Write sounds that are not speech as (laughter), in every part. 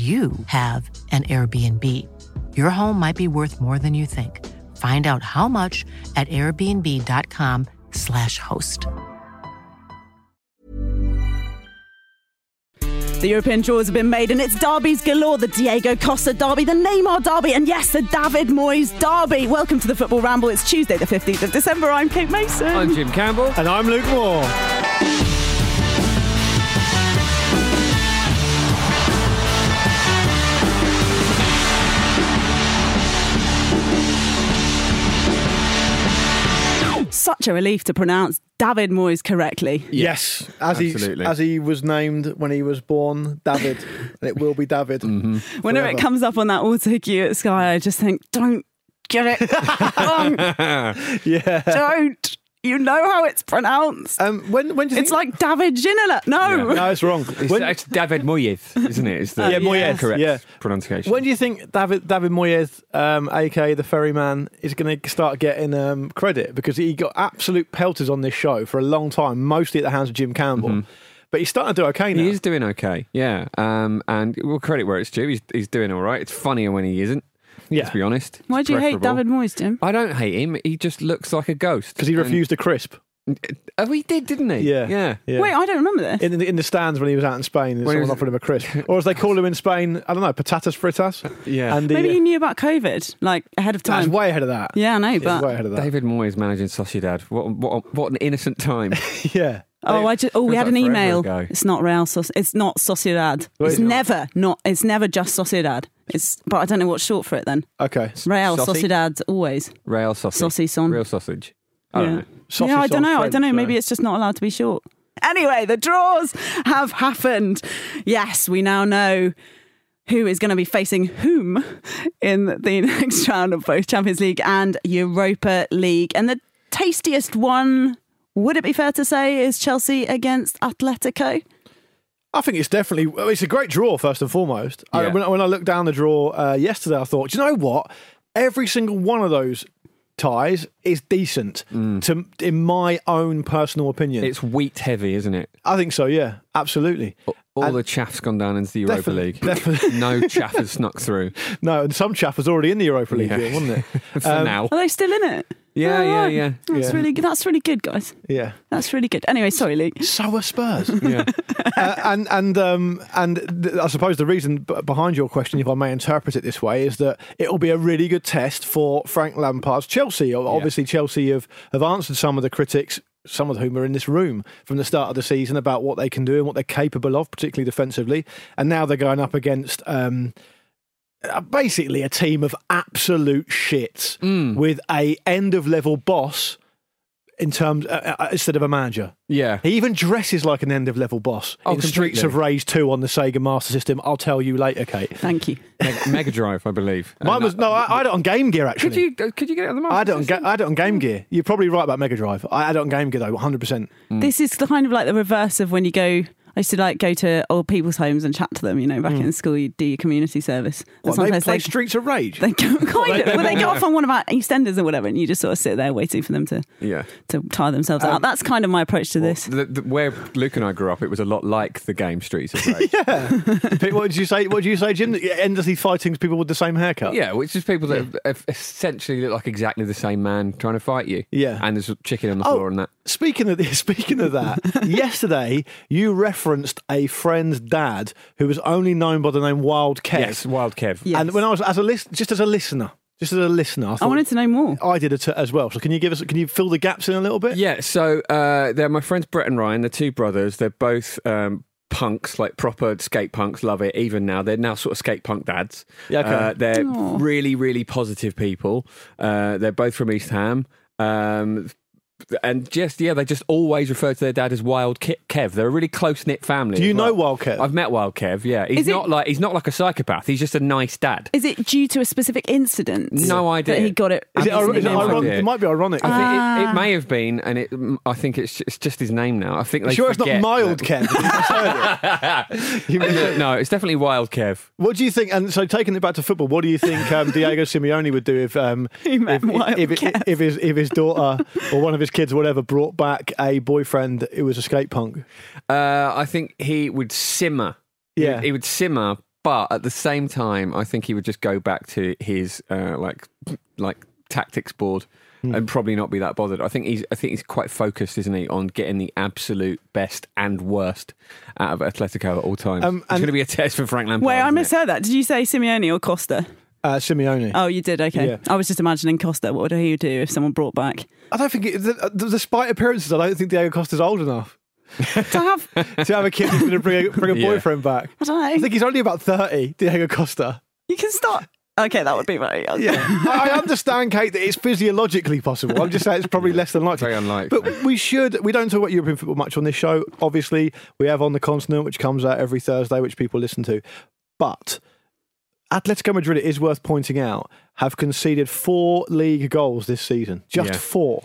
you have an Airbnb. Your home might be worth more than you think. Find out how much at airbnb.com/slash host. The European draws have been made, and it's derbies galore. The Diego Costa derby, the Neymar derby, and yes, the David Moyes derby. Welcome to the Football Ramble. It's Tuesday, the 15th of December. I'm Kate Mason. I'm Jim Campbell. And I'm Luke Moore. Such a relief to pronounce David Moyes correctly. Yes, as he as he was named when he was born, David. and it will be David. Mm-hmm. Whenever it comes up on that auto cue at Sky, I just think, don't get it wrong. (laughs) Yeah. don't. You know how it's pronounced. Um, when when do you it's think- like David Ginola. No. no, (laughs) it's wrong. It's, When, it's David Moyes, isn't it? It's the (laughs) Yeah, Moyes, correct yeah. pronunciation. when do you think David David Moyes, um, aka the Ferryman, is going to start getting um, credit because he got absolute pelters on this show for a long time, mostly at the hands of Jim Campbell. But he's starting to do okay now. Mm-hmm. he is doing okay, yeah. Um, and well, credit where it's due. He's, he's doing all right. It's funnier when he isn't. Yeah. Let's be honest. Why It's do you hate. David Moyes, Jim? I don't hate him. He just looks like a ghost. because he And- refused a crisp. Oh, he did, didn't he? Yeah, yeah. yeah. Wait, I don't remember this. in the, in the stands when he was out in Spain, and When he someone was- offered him a crisp, (laughs) or as they call him in Spain, I don't know, patatas fritas. Yeah. and the, Maybe you knew about COVID, like ahead of that's time. way ahead of that. Yeah, I know, It's but way ahead of that. David Moyes managing Sociedad. What, what, what an innocent time. (laughs) Yeah. oh, I just oh, we Feels had like an forever email. ago. It's not Real. Soc- it's not Sociedad. Well, it's it's not. never not. It's never just Sociedad. It's but I don't know what's short for it then. Okay. Real Saucy? Sociedad always. Rail sausage. Saucy son. Real sausage. I don't Yeah. know. Sausage yeah, I don't on know. I French, don't know. Maybe so- it's just not allowed to be short. Anyway, the draws have happened. Yes, we now know who is going to be facing whom in the (laughs) next round of both Champions League and Europa League. And the tastiest one, would it be fair to say, is Chelsea against Atletico? I think it's definitely well, it's a great draw first and foremost. I, when, when I looked down the draw uh, yesterday, I thought, do you know what? Every single one of those ties is decent to in my own personal opinion. It's wheat heavy, isn't it? I think so. Yeah, absolutely. All And- the chaff's gone down into the Europa Definitely, League. definitely. no chaff has snuck through. (laughs) No, and some chaff was already in the Europa League, Yeah. deal, wasn't it? (laughs) For Um, now. Are they still in it? Yeah, Oh, yeah, right. yeah. That's Yeah. really good. That's really good, guys. Yeah. That's really good. Anyway, sorry, Luke. So are Spurs. (laughs) Yeah. uh, and and um, and th- I suppose the reason b- behind your question, if I may interpret it this way, is that it will be a really good test for Frank Lampard's Chelsea. O- Obviously, Chelsea have, have answered some of the critics some of whom are in this room from the start of the season about what they can do and what they're capable of, particularly defensively. And now they're going up against. Um, basically, a team of absolute shits Mm. with a end of level boss in terms uh, uh, instead of a manager. Yeah. He even dresses like an end of level boss Oh, in Streets of. Rage 2 on the Sega Master System. I'll tell you later, Kate. Thank you. (laughs) Meg- Mega Drive, I believe. (laughs) Mine And was no, I, I had it on Game Gear actually. Could you uh, could you get it on the market? I had it on, Ga- I had it on Game Gear. You're probably right about Mega Drive. I had it on Game Gear though, 100. percent This is the kind of like the reverse of when you go. I used to like go to old people's homes and chat to them. You know, back mm. in school, you'd do your community service. What, they sometimes play they, Streets of Rage. (laughs) they go, kind of, well, they go off on one of our EastEnders or whatever, and you just sort of sit there waiting for them to Yeah. to tire themselves out. Um, That's kind of my approach to this. The, the, where Luke and I grew up, it was a lot like the game Streets of (laughs) Rage. Pete, (laughs) what did you say? What did you say, Jim? Endlessly fighting people with the same haircut. Yeah, which is people that have essentially look like exactly the same man trying to fight you. Yeah. And there's a chicken on the Oh, floor and that. Speaking of this, speaking of that, yesterday you referenced a friend's dad who was only known by the name Wild Kev. Yes, Wild Kev. Yes. And when I was as a list, just as a listener, just as a listener, I, I wanted to know more. I did it as well. So can you give us? Can you fill the gaps in a little bit? Yeah, so uh, they're my friends Brett and Ryan, they're two brothers. They're both um, punks, like proper skate punks, love it. Even now, they're now sort of skate punk dads. Yeah, okay. Uh, they're Aw. really, really positive people. Uh, they're both from East Ham. Um, and just, yeah, they just always refer to their dad as Wild Ke- Kev. They're a really close knit family. Do you as know well. Wild Kev? I've met Wild Kev, yeah. He's Is it- not like he's not like a psychopath. He's just a nice dad. Is it due to a specific incident? No idea. That he got it. Is it, Absolutely is it no ironic? It might be ironic. I think it, Ah. it may have been, and it, I think it's it's just his name now. I think they sure, it's not forget mild that- Kev. You misheard it. (laughs) You misheard it. no, it's definitely Wild Kev. What do you think? And so, taking it back to football, what do you think um, Diego Simeone would do if um, (laughs) He met if, Wild if, Kev. if his if his daughter or one of his kids, or whatever, brought back a boyfriend who was a skate punk? Uh, I think he would simmer. He Yeah. would- he would simmer, but at the same time, I think he would just go back to his uh, like like tactics board. Hmm. And probably not be that bothered. I think he's. I think he's quite focused, isn't he, on getting the absolute best and worst out of Atletico at all times. Um, it's going to be a test for Frank Lampard. Wait, I isn't it? misheard that. Did you say Simeone or Costa? Uh, Simeone. Oh, you did. Okay. Yeah. I was just imagining Costa. What would he do if someone brought back? I don't think, it, the, the, despite appearances, I don't think Diego Costa's old enough To have, I (laughs) to have a kid who's going to bring a, bring a Yeah. boyfriend back. I don't know. I think he's only about thirty, Diego Costa. you can start. Okay, that would be very young. Yeah, I I understand, Kate, that it's physiologically possible. I'm just saying it's probably less than likely. Very unlikely. But we should. We don't talk about European football much on this show. Obviously, we have on the continent, which comes out every Thursday, which people listen to. But Atletico Madrid, it is worth pointing out, have conceded four league goals this season. Just Yeah. four.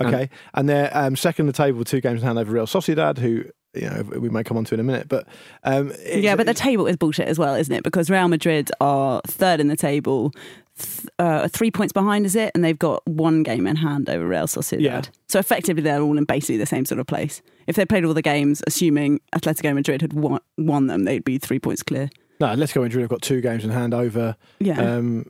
Okay, and they're um, second in the table with two games in hand over Real Sociedad, who you know we may come on to in a minute. But um, it's- Yeah, but the table is bullshit as well, isn't it? Because Real Madrid are third in the table, th- uh, three points behind, is it? And they've got one game in hand over Real Sociedad. Yeah. So effectively, they're all in basically the same sort of place. If they played all the games, assuming Atletico Madrid had won, won them, they'd be three points clear. No, let's go Madrid have got two games in hand over. Yeah. Um,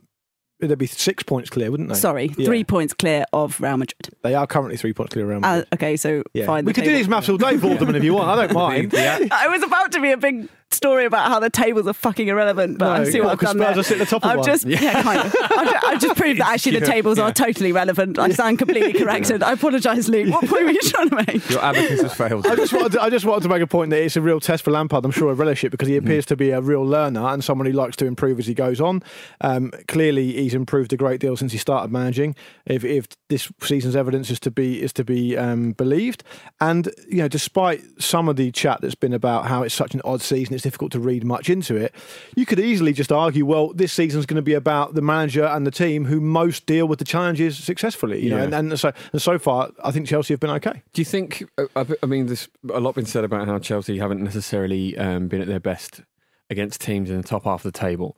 they'd be six points clear, wouldn't they? Sorry, Yeah. three points clear of Real Madrid. They are currently three points clear around. Uh, okay, so yeah. fine. we could do these maths all day, Vorderman, if you want. I don't (laughs) mind. I was about to be a big story about how the tables are fucking irrelevant, but No, I see what what, I've 'cause done Spurs there. are sitting at the top of I've one? just, yeah, kind of. I've, ju- I've just proved that actually the (laughs) tables are totally relevant. I stand completely (laughs) corrected. I apologise, Luke. What point were you trying to make? Your abacus has failed. I just wanted to, I just wanted to make a point that it's a real test for Lampard. I'm sure of relish it because he appears to be a real learner and someone who likes to improve as he goes on. Um, clearly, he's improved a great deal since he started managing. If, if this season's evidence is to be is to be um, believed, and you know, despite some of the chat that's been about how it's such an odd season, it's difficult to read much into it. You could easily just argue, well, this season's going to be about the manager and the team who most deal with the challenges successfully. You know, and, and so and so far, I think Chelsea have been okay. Do you think? uh, I mean, there's a lot been said about how Chelsea haven't necessarily um, been at their best against teams in the top half of the table,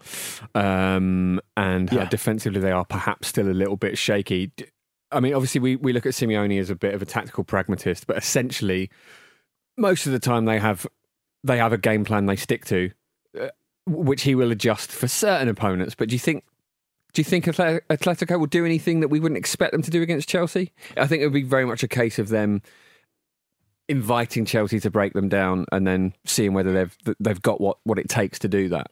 um, and how defensively they are perhaps still a little bit shaky. I mean, obviously, we, we look at Simeone as a bit of a tactical pragmatist, but essentially, most of the time they have they have a game plan they stick to, uh, which he will adjust for certain opponents. But do you think? Do you think Atletico will do anything that we wouldn't expect them to do against Chelsea? I think it would be very much a case of them inviting Chelsea to break them down and then seeing whether they've they've got what, what it takes to do that.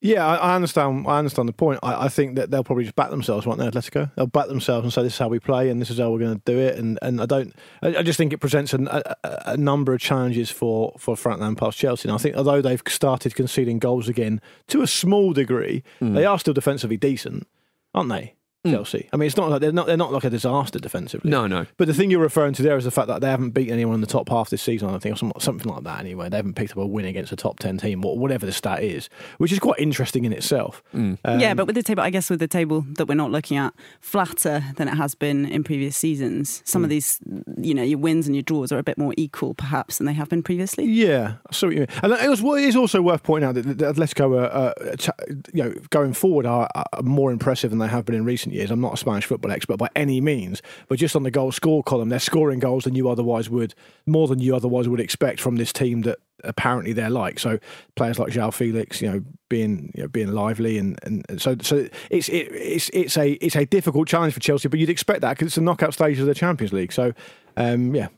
Yeah, I, I understand. I understand the point. I, I think that they'll probably just back themselves, won't they, Atletico? They'll back themselves and say this is how we play and this is how we're going to do it. And, and I don't. I, I just think it presents an, a, a- number of challenges for for Frank Lampard's Chelsea. And I think although they've started conceding goals again to a small degree, mm. they are still defensively decent, aren't they? Chelsea. I mean, it's not like they're not they're not like a disaster defensively. No, no. But the thing you're referring to there is the fact that they haven't beaten anyone in the top half this season. I think or something, something like that. Anyway, they haven't picked up a win against a top ten team, wha- whatever the stat is, which is quite interesting in itself. Um, yeah, but with the table, I guess with the table that we're not looking at flatter than it has been in previous seasons. Some Hmm. of these, you know, your wins and your draws are a bit more equal, perhaps, than they have been previously. Yeah, I see what you mean. And it, was, well, it is also worth pointing out that the Atletico are, uh, you know, going forward are, are more impressive than they have been in recent years. I'm not a Spanish football expert by any means, but just on the goal score column, they're scoring goals than you otherwise would, more than you otherwise would expect from this team that apparently they're like. So players like João Felix, you know, being you know, being lively, and, and so so it's it, it's it's a it's a difficult challenge for Chelsea, but you'd expect that because it's the knockout stages of the Champions League. So um, yeah,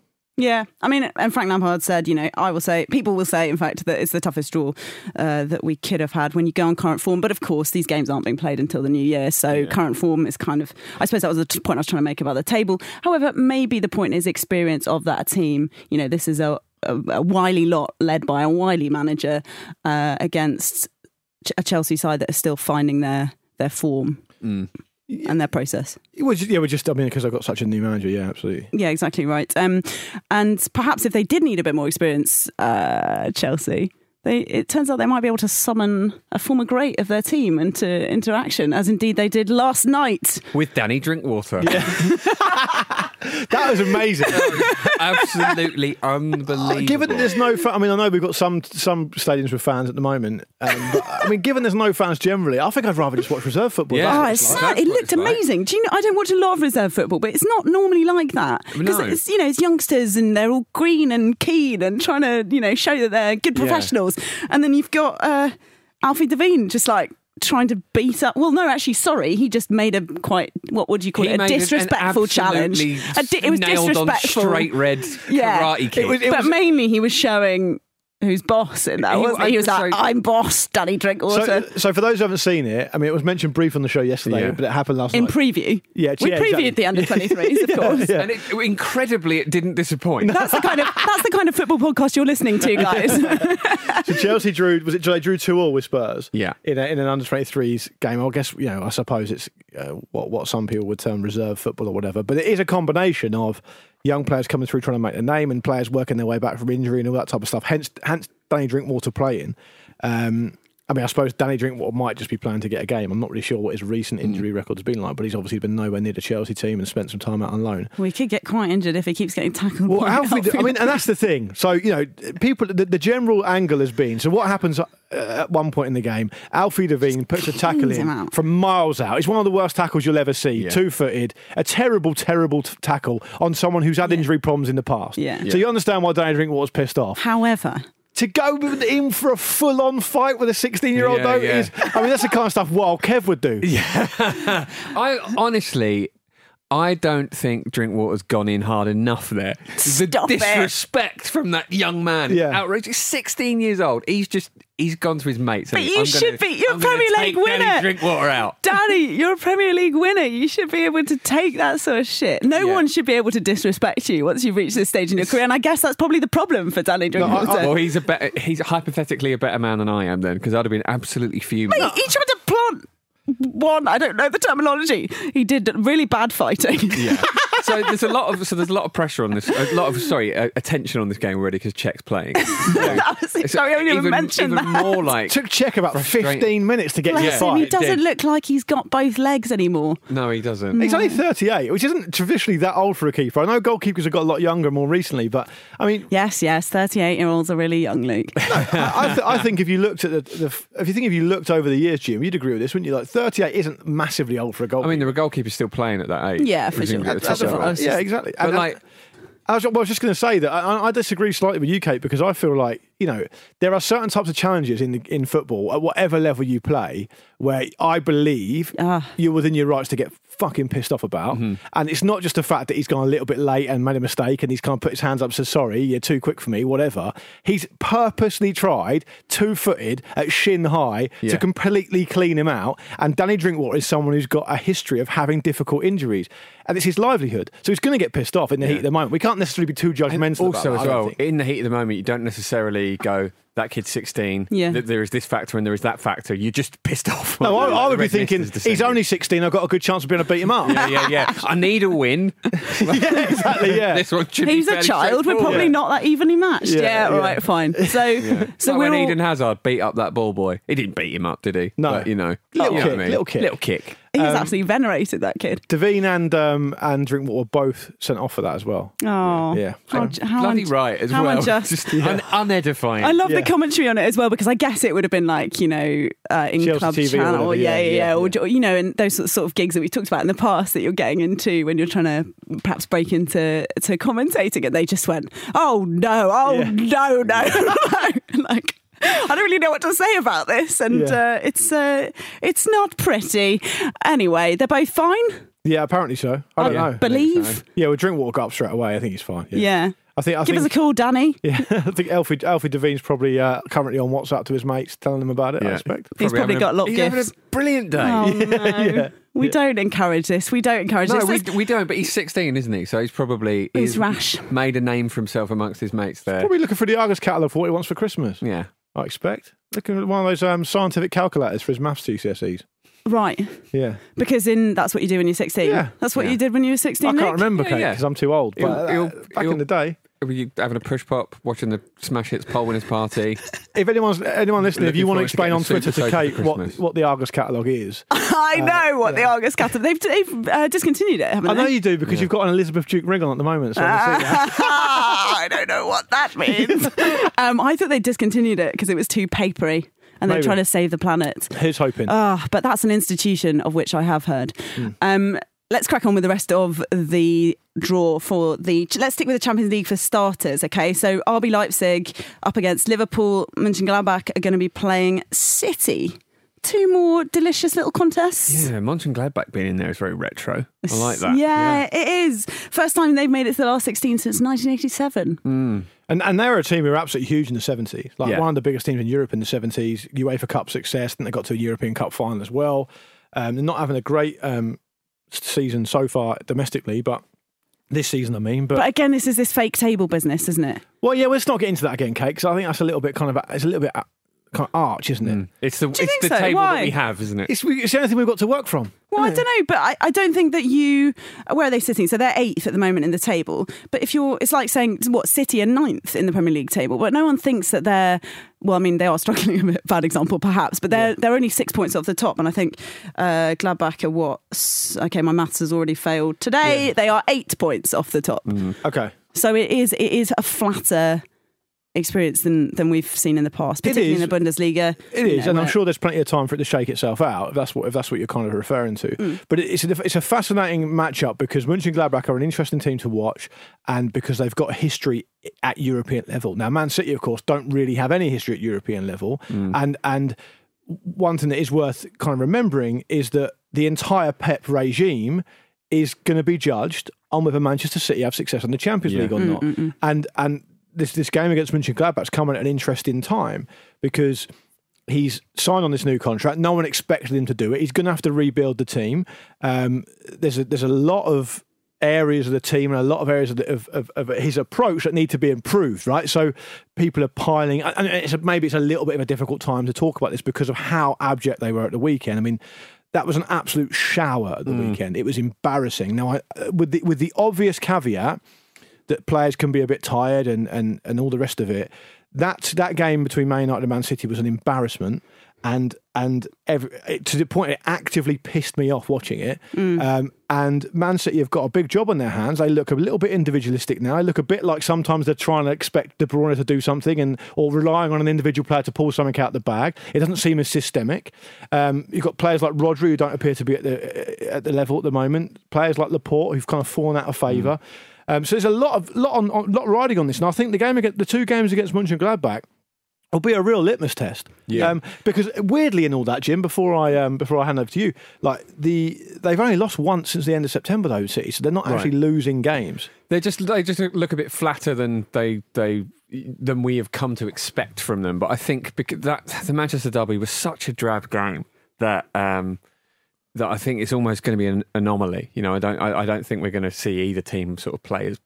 Yeah, I mean, and Frank Lampard said, you know, I will say, people will say, in fact, that it's the toughest draw uh, that we could have had when you go on current form. But of course, these games aren't being played until the new year, so current form is kind of. I suppose that was the t- point I was trying to make about the table. However, maybe the point is experience of that team. You know, this is a, a, a wily lot led by a wily manager uh, against Ch- a Chelsea side that are still finding their their form and their process. it was yeah, we're just I mean because I've got such a new manager. Yeah, absolutely. Yeah, exactly right. Um, and perhaps if they did need a bit more experience, uh, Chelsea, they it turns out they might be able to summon a former great of their team into into action, as indeed they did last night. With Danny Drinkwater. (laughs) That was amazing. (laughs) Absolutely unbelievable. given that there's no, fa- I mean, I know we've got some some stadiums with fans at the moment, um, but I mean, given there's no fans generally, I think I'd rather just watch reserve football. Yeah. Oh, it's like. sad. It looked it's like. amazing. Do you know? I don't watch a lot of reserve football, but it's not normally like that because No. it's you know it's youngsters and they're all green and keen and trying to you know show that they're good Yeah. Professionals, and then you've got uh, Alfie Devine just like. Trying to beat up. Well, no, actually, sorry. He just made a quite what would you call He it? A made an- an disrespectful challenge. A di- it was nailed disrespectful. on straight red Yeah. karate kick. It was- it but mainly he was showing who's boss in that, He- wasn't he? He was I- like, so- "I'm boss, Danny Drinkwater." So, so for those who haven't seen it, I mean, it was mentioned brief on the show yesterday, Yeah. but it happened last night. in night. preview, Yeah, we yeah, previewed exactly. the under 23s, of (laughs) course. yeah. and it, incredibly, it didn't disappoint. That's the kind of that's the kind of football podcast you're listening to, guys. (laughs) So Chelsea drew was it? They drew two all with Spurs. Yeah. in, a, in an under 23s game. I guess you know. I suppose it's uh, what what some people would term reserve football or whatever. But it is a combination of young players coming through trying to make a name and players working their way back from injury and all that type of stuff. Hence, hence Danny Drinkwater playing. Um, I mean, I suppose Danny Drinkwater might just be planning to get a game. I'm not really sure what his recent injury record's been like, but he's obviously been nowhere near the Chelsea team and spent some time out on loan. we could get quite injured if he keeps getting tackled. Well, Alfie, I mean, and that's the thing. So you know, people. The, the general angle has been. So what happens uh, at one point in the game? Alfie Devine puts a tackle in from miles out. It's one of the worst tackles you'll ever see. Yeah. Two-footed, a terrible, terrible t- tackle on someone who's had injury problems in the past. Yeah. So you understand why Danny Drinkwater's pissed off. However, To go with- in for a full-on fight with a 16-year-old Yeah, though yeah. is. I mean, that's the kind of stuff Wild Kev would do. (laughs) Yeah. I honestly, I don't think Drinkwater's gone in hard enough there. Stop the it. disrespect from that young man. Yeah. outrageous. He's 16 years old. He's just he's gone to his mates. But you I'm should gonna- be- you're a I'm gonna Premier League take Danny winner. Drinkwater out. Danny, you're a Premier League winner. You should be able to take that sort of shit. No Yeah. one should be able to disrespect you once you've reached this stage in your career. And I guess that's probably the problem for Danny Drinkwater. Well, he's a better. He's hypothetically a better man than I am then, because I'd have been absolutely fuming. He, he tried to plant one. I don't know the terminology. He did really bad fighting. Yeah. (laughs) so there's a lot of so there's a lot of pressure on this. A lot of sorry uh, attention on this game already because Cech's playing. (laughs) That was Sorry, I only even, mentioned even that. more like Took Czech about 15 minutes to get to the him. He doesn't look like he's got both legs anymore. no, he doesn't. He's only 38, which isn't traditionally that old for a keeper. I know goalkeepers have got a lot younger more recently, but I mean, Yes, yes, 38 year olds are really young, Luke. (laughs) I, I, th- I think if you looked at the, the, if you think if you looked over the years, Jim, you'd agree with this, wouldn't you? Like 38 isn't massively old for a goalkeeper. I mean, there are goalkeepers still playing at that age. Yeah, for presumably sure. at the That's top what level. I was yeah, exactly. But And, like, I was, well, I was just going to say that I, I disagree slightly with you, Kate, because I feel like you know, there are certain types of challenges in in football at whatever level you play where I believe Ah. you're within your rights to get fucking pissed off about. And it's not just the fact that he's gone a little bit late and made a mistake and he's kind of put his hands up and said, sorry, you're too quick for me, whatever. He's purposely tried, two footed at shin high, Yeah. to completely clean him out. And Danny Drinkwater is someone who's got a history of having difficult injuries. And it's his livelihood. So he's going to get pissed off in the heat of the moment. We can't necessarily be too judgmental. about also, that, as well, in the heat of the moment, you don't necessarily go, that kid's 16. Yeah. th- there is this factor and there is that factor. You're just pissed off. No, I, I would be thinking he's only 16. I've got a good chance of being able to beat him up. Yeah, yeah, yeah. (laughs) I need a win. (laughs) yeah, exactly. Yeah. (laughs) this one should He's be a child. We're straightforward. probably not that evenly matched. Yeah, Yeah, yeah. right, fine. So, so So we're when all, Eden Hazard beat up that ball boy, he didn't beat him up, did he? No. But, you know, Little you know kick, I mean? little kick. little kick. He's um, actually venerated that kid. Devine and um, and Drinkwater were both sent off for that as well. Oh, Yeah. How, So- how Bloody un- right as how well. unjust. Just (laughs) un- unedifying. I love Yeah. the commentary on it as well because I guess it would have been like you know uh, in Chelsea club TV or channel, whatever, yeah, yeah, yeah, yeah, or, you know, and those sort of gigs that we talked about in the past that you're getting into when you're trying to perhaps break into to commentating, and they just went, "Oh no, oh Yeah. no, no," (laughs) like. I don't really know what to say about this, and Yeah. uh, it's uh, it's not pretty. Anyway, they're both fine. Yeah, apparently so. I don't I know. believe. Yeah, we well, Drinkwater up straight away. I think he's fine. Yeah. Yeah. I think. I Give think, us a call, Danny. (laughs) Yeah, I think Alfie Alfie Devine's probably uh, currently on WhatsApp to his mates, telling them about it. I Yeah. expect. He's probably having got a lot of he's having gifts. a brilliant day. Oh (laughs) no, yeah, we yeah. don't encourage this. We don't encourage No, this. we, This- we don't, but he's 16, isn't he? So he's probably He's rash. made a name for himself amongst his mates there. Probably looking for the Argos catalogue for what he wants for Christmas. Yeah. I expect. Looking at one of those um, scientific calculators for his maths GCSEs. Right, Yeah, because in that's what you do when you're 16. Yeah. That's what Yeah. you did when you were 16. I can't Nick? remember, Yeah, Kate, yeah. because I'm too old. But He'll- uh, he'll- back he'll- in the day, Were you having a push pop, watching the Smash Hits poll winners party? if anyone's anyone listening, if you want to forward to explain on Twitter to Kate what, what the Argos catalogue is, (laughs) I know what the Argos Catalogue. They've they've uh, discontinued it, haven't I know you do because you've got an Elizabeth Duke ring on at the moment. So I can see that. (laughs) I don't know what that means. (laughs) um, I thought they discontinued it because it was too papery, and they're Maybe. trying to save the planet. Here's hoping. Ah, but that's an institution of which I have heard. Hmm. Um, let's crack on with the rest of the draw for the. Let's stick with the Champions League for starters. Okay, so RB Leipzig up against Liverpool. Mönchengladbach are going to be playing City. Two more delicious little contests. Yeah, Mönchengladbach being in there is very retro. I like that. Yeah, it is. First time they've made it to the last 16 since 1987. And and they're a team who were absolutely huge in the seventies. Like Yeah. one of the biggest teams in Europe in the seventies. UEFA Cup success. Then they got to a European Cup final as well. Um, they're not having a great um, s- season so far domestically, but this season I mean. But, But again, this is this fake table business, isn't it? well, yeah, let's not get into that again, Kate, because I think that's a little bit kind of it's a little bit kind of arch, isn't it? Mm. It's the, it's the so? table Why? that we have, isn't it? It's, it's the only thing we've got to work from. Well, I don't know, but I, I don't think that you. Where are they sitting? So they're eighth at the moment in the table. But if you're, it's like saying what City are ninth in the Premier League table. But no one thinks that they're. Well, I mean, they are struggling (laughs) a bit. Bad example, perhaps, but they're they're only six points off the top. And I think uh, Gladbach are what? Okay, my maths has already failed today. They are eight points off the top. Okay. So it is it is a flatter experience than than we've seen in the past, particularly in the Bundesliga. It you is, know, and I'm sure there's plenty of time for it to shake itself out. If that's what if that's what you're kind of referring to. Mm. But it's a, it's a fascinating matchup because Mönchengladbach are an interesting team to watch, and because they've got history at European level. Now, Man City, of course, don't really have any history at European level, mm. and and one thing that is worth kind of remembering is that the entire Pep regime is going to be judged on whether Manchester City have success in the Champions Yeah. League or mm, not. Mm, and and this this game against Mönchengladbach's coming at an interesting time because he's signed on this new contract. No one expected him to do it. He's going to have to rebuild the team. Um, there's a, there's a lot of areas of the team and a lot of areas of, the, of, of, of his approach that need to be improved, right? So people are piling, and it's a, maybe it's a little bit of a difficult time to talk about this because of how abject they were at the weekend. I mean, that was an absolute shower at the weekend. It was embarrassing. Now, I, with the with the obvious caveat that players can be a bit tired and, and, and all the rest of it. That that game between Man United and Man City was an embarrassment, and and every, it, to the point it actively pissed me off watching it. Um, and Man City have got a big job on their hands. They look a little bit individualistic now. They look a bit like sometimes they're trying to expect De Bruyne to do something and or relying on an individual player to pull something out of the bag. It doesn't seem as systemic. Um, you've got players like Rodri who don't appear to be at the at the level at the moment. Players like Laporte who've kind of fallen out of favour. Um, so there's a lot of lot on, on lot riding on this, and I think the game against, the two games against Munch and Mönchengladbach will be a real litmus test. Yeah. Um, because weirdly, in all that, Jim, before I um, before I hand over to you, like the they've only lost once since the end of September. Those cities, so they're not actually Right. losing games. They just they just look a bit flatter than they they than we have come to expect from them. But I think because that the Manchester derby was such a drab game that um, that I think it's almost going to be an anomaly. You know, I don't I, I don't think we're going to see either team sort of play as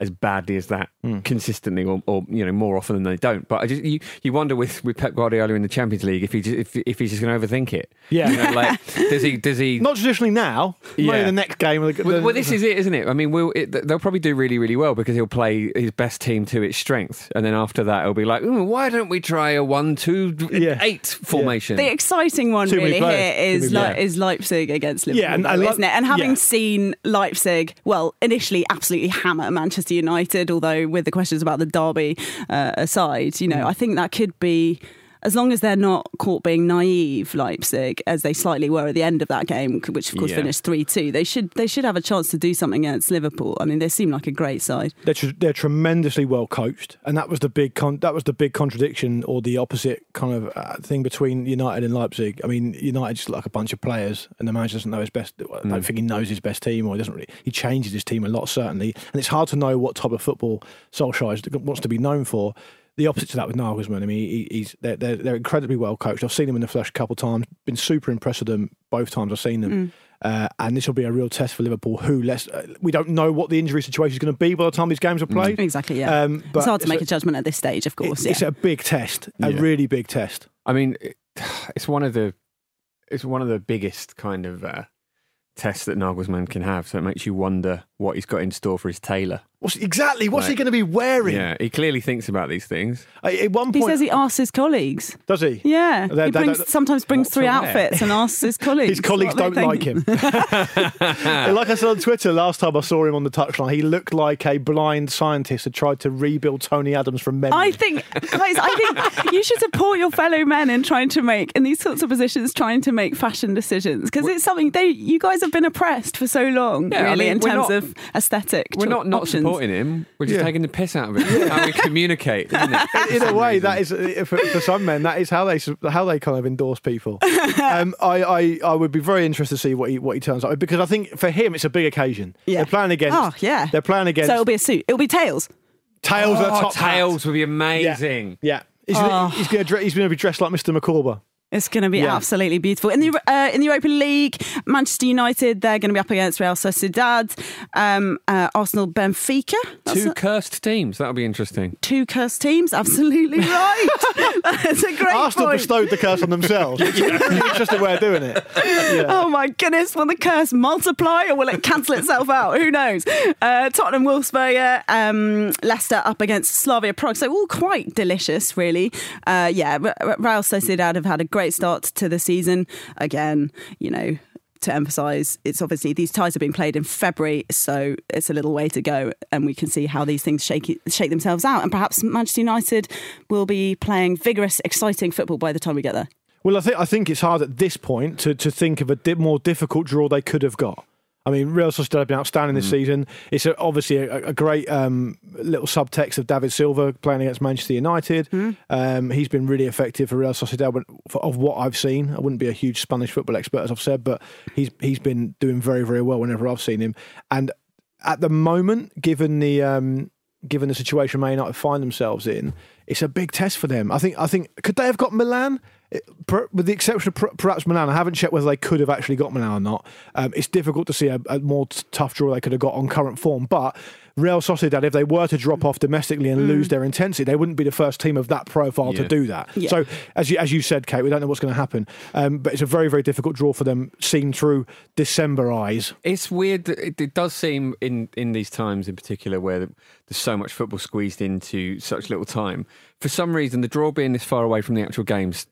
as badly as that Hmm. consistently or, or you know more often than they don't. But I just you, you wonder with, with Pep Guardiola in the Champions League if he just, if if he's just going to overthink it. Yeah. You know, like does he does he Not traditionally now. Maybe Yeah. the next game. The, well, the- well, this is it, isn't it? I mean, we'll, it, they'll probably do really, really well because he'll play his best team to its strength, and then after that, it'll be like, "Ooh, why don't we try a one-two-eight Yeah. formation? The exciting one Too really here is is, Le- players. is Leipzig against Liverpool, Yeah, and I though, lo- isn't it? And having yeah. seen Leipzig, well, initially absolutely hammer Manchester United, although with the questions about the derby uh, aside, you know, Mm. I think that could be. As long as they're not caught being naive, Leipzig, as they slightly were at the end of that game, which of course Yeah. finished three two, they should they should have a chance to do something against Liverpool. I mean, they seem like a great side. they're, tr- they're tremendously well coached, and that was the big con- that was the big contradiction or the opposite kind of uh, thing between United and Leipzig. I mean, United just look like a bunch of players, and the manager doesn't know his best. I don't think he knows his best team, or he doesn't really. He changes his team a lot, certainly, and it's hard to know what type of football Solskjaer wants to be known for. The opposite to that with Nagelsmann. I mean, he, he's they're, they're they're incredibly well coached. I've seen them in the flesh a couple of times. Been super impressed with them both times I've seen them. Uh, and this will be a real test for Liverpool. Who let's uh, we don't know what the injury situation is going to be by the time these games are played. Exactly, yeah. Um, but it's hard to make a, a judgment at this stage, of course. it- It's a big test, a Yeah. really big test. I mean, it, it's one of the it's one of the biggest kind of uh, tests that Nagelsmann can have. So it makes you wonder what he's got in store for his tailor. What's exactly what's he going to be wearing? Yeah, he clearly thinks about these things. Uh, At one point, He says he asks his colleagues. does he? Yeah, They- he they brings, don't- sometimes brings three outfits and asks his (laughs) colleagues. His colleagues don't like him. (laughs) like I said on Twitter last time I saw him on the touchline, he looked like a blind scientist had tried to rebuild Tony Adams from memory. I think, guys, I think you should support your fellow men in trying to make, in these sorts of positions, trying to make fashion decisions because it's something they, you guys have been oppressed for so long, Yeah, I really, mean, in terms not- of aesthetic. We're cho- not not options. supporting him. We're just Yeah. taking the piss out of it. How we communicate, isn't it? (laughs) in a way, that is uh, for, for some men that is how they how they kind of endorse people. (laughs) um, I, I I would be very interested to see what he what he turns up because I think for him it's a big occasion. Yeah. They're playing against. Oh, yeah. They're playing against So it'll be a suit. It'll be tails. tails at the Oh, top. hat. tails would be amazing. Yeah. He's, Oh. gonna, he's gonna he's gonna be dressed like Mr. McCorber. It's going to be Yeah. absolutely beautiful. In the uh, in the Europa League, Manchester United they're going to be up against Real Sociedad, um, uh, Arsenal, Benfica. That's Two a- cursed teams. That'll be interesting. two cursed teams. Absolutely right. (laughs) That's a great Arsenal point. bestowed the curse on themselves. Which is a really interesting way of doing it. Yeah. Oh my goodness! Will the curse multiply or will it cancel itself out? Who knows? Uh, Tottenham, Wolfsberger, um, Leicester up against Slavia Prague. So all quite delicious, really. Uh, yeah, R- R- Real Sociedad have had a great start to the season. Again, you know. To emphasise, it's obviously these ties have been played in February, so it's a little way to go, and we can see how these things shake shake themselves out. And perhaps Manchester United will be playing vigorous, exciting football by the time we get there. Well, I think I think it's hard at this point to, to think of a di- more difficult draw they could have got. I mean, Real Sociedad have been outstanding this season. It's a, obviously a, a great um, little subtext of David Silva playing against Manchester United. Um, he's been really effective for Real Sociedad when, for, of what I've seen. I wouldn't be a huge Spanish football expert, as I've said, but he's he's been doing very very well whenever I've seen him. And at the moment, given the um, given the situation Man United find themselves in, it's a big test for them. I think. I think could they have got Milan? It- per- With the exception of per- perhaps Milan, I haven't checked whether they could have actually got Milan or not. Um, it's difficult to see a, a more t- tough draw they could have got on current form. But Real Sociedad, if they were to drop off domestically and lose their intensity, they wouldn't be the first team of that profile to do that. Yeah. So, as you as you said, Kate, we don't know what's going to happen. Um, but it's a very very difficult draw for them, seen through December eyes. It's weird it, it does seem in, in these times in particular where there's so much football squeezed into such little time. For some reason, the draw being this far away from the actual games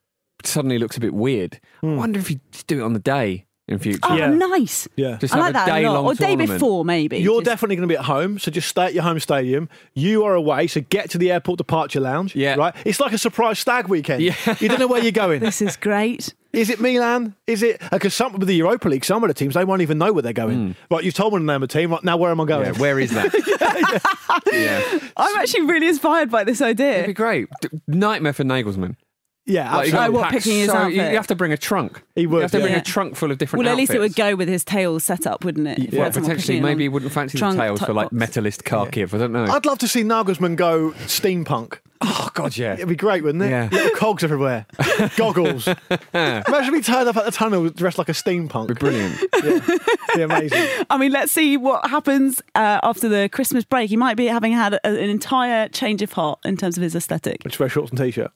suddenly looks a bit weird. I hmm. wonder if you just do it on the day in future. Oh, Yeah. nice. Yeah. Just I have like a that a lot. day-long Or day tournament. before, maybe. You're Just- definitely going to be at home, so just stay at your home stadium. You are away, so get to the airport departure lounge. Yeah. right. It's like a surprise stag weekend. Yeah. you don't know where you're going. (laughs) This is great. Is it Milan? Is it uh, because some with the Europa League, some of the teams they won't even know where they're going. Hmm. Right, you've told me the name of the team. Right, now where am I going? Yeah, where is that? (laughs) (laughs) yeah. I'm actually really inspired by this idea. It'd be great. D- Nightmare for Nagelsmann. Yeah, Like, you absolutely. gotta Oh, what, picking his so- you- outfit? You have to bring a trunk. He would, You have to bring yeah. a trunk full of different Well, at least it would go with his tail setup, wouldn't it? If you Well, potentially, maybe he wouldn't fancy Trunk the tails for like box. metalist Kharkiv. I don't know. I'd love to see Nagelsmann go steampunk. oh God, yeah. It'd be great, wouldn't it? Yeah. Little cogs everywhere, (laughs) goggles. (laughs) Imagine if he turned up at the tunnel dressed like a steampunk. Be brilliant. (laughs) It'd be amazing. I mean, let's see what happens uh, after the Christmas break. He might be having had a, an entire change of heart in terms of his aesthetic. Just wear shorts and t-shirt.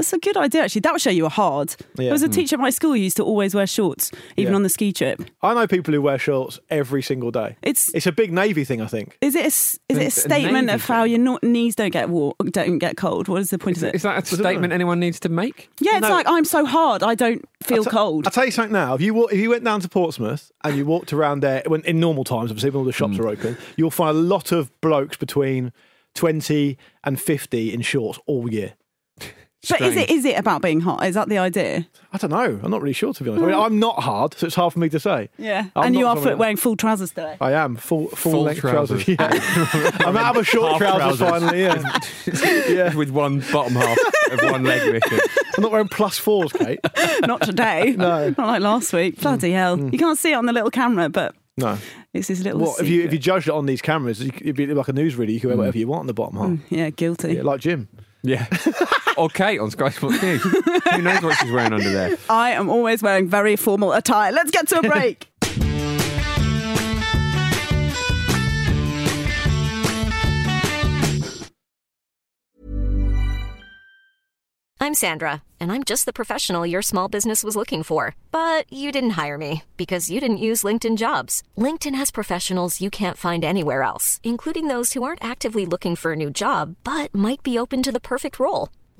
That's a good idea, actually. That would show you are hard. There was a teacher at my school who used to always wear shorts, even Yeah. on the ski trip. I know people who wear shorts every single day. It's It's a big navy thing, I think. is it a, s- is it a It's a statement navy of how thing. your no- knees don't get warm, don't get cold? What is the point Is, of it? is that a statement anyone needs to make? yeah, it's No. like I'm so hard, I don't feel I'll cold. I'll tell you something now. If you wa- if you went down to Portsmouth and you walked around there when in normal times, obviously when all the shops Hmm. are open, you'll find a lot of blokes between twenty and fifty in shorts all year. But is it strange. is it about being hot? Is that the idea? I don't know. I'm not really sure to be honest. I mean, hmm. I'm not hard, so it's hard for me to say. Yeah, I'm and you are someone foot wearing full trousers today. I am full full, Full length trousers. trousers. Yeah. (laughs) I'm out of a short trousers, trousers. finally. Yeah. (laughs) yeah. With one bottom half of one leg missing. I'm not wearing plus fours, Kate. (laughs) Not today. No. not like last week. Mm. Bloody hell! Mm. You can't see it on the little camera, but No. it's this little. What if you if you judged it on these cameras? you could- It'd be like a newsreader. You could wear mm. whatever you want on the bottom half. Yeah, guilty. Yeah, like Jim. Yeah. Or Kate on Sky Sports News. Who knows what she's wearing under there? I am always wearing very formal attire. Let's get to a break. (laughs) I'm Sandra, and I'm just the professional your small business was looking for. But you didn't hire me because you didn't use LinkedIn jobs. LinkedIn has professionals you can't find anywhere else, including those who aren't actively looking for a new job but might be open to the perfect role,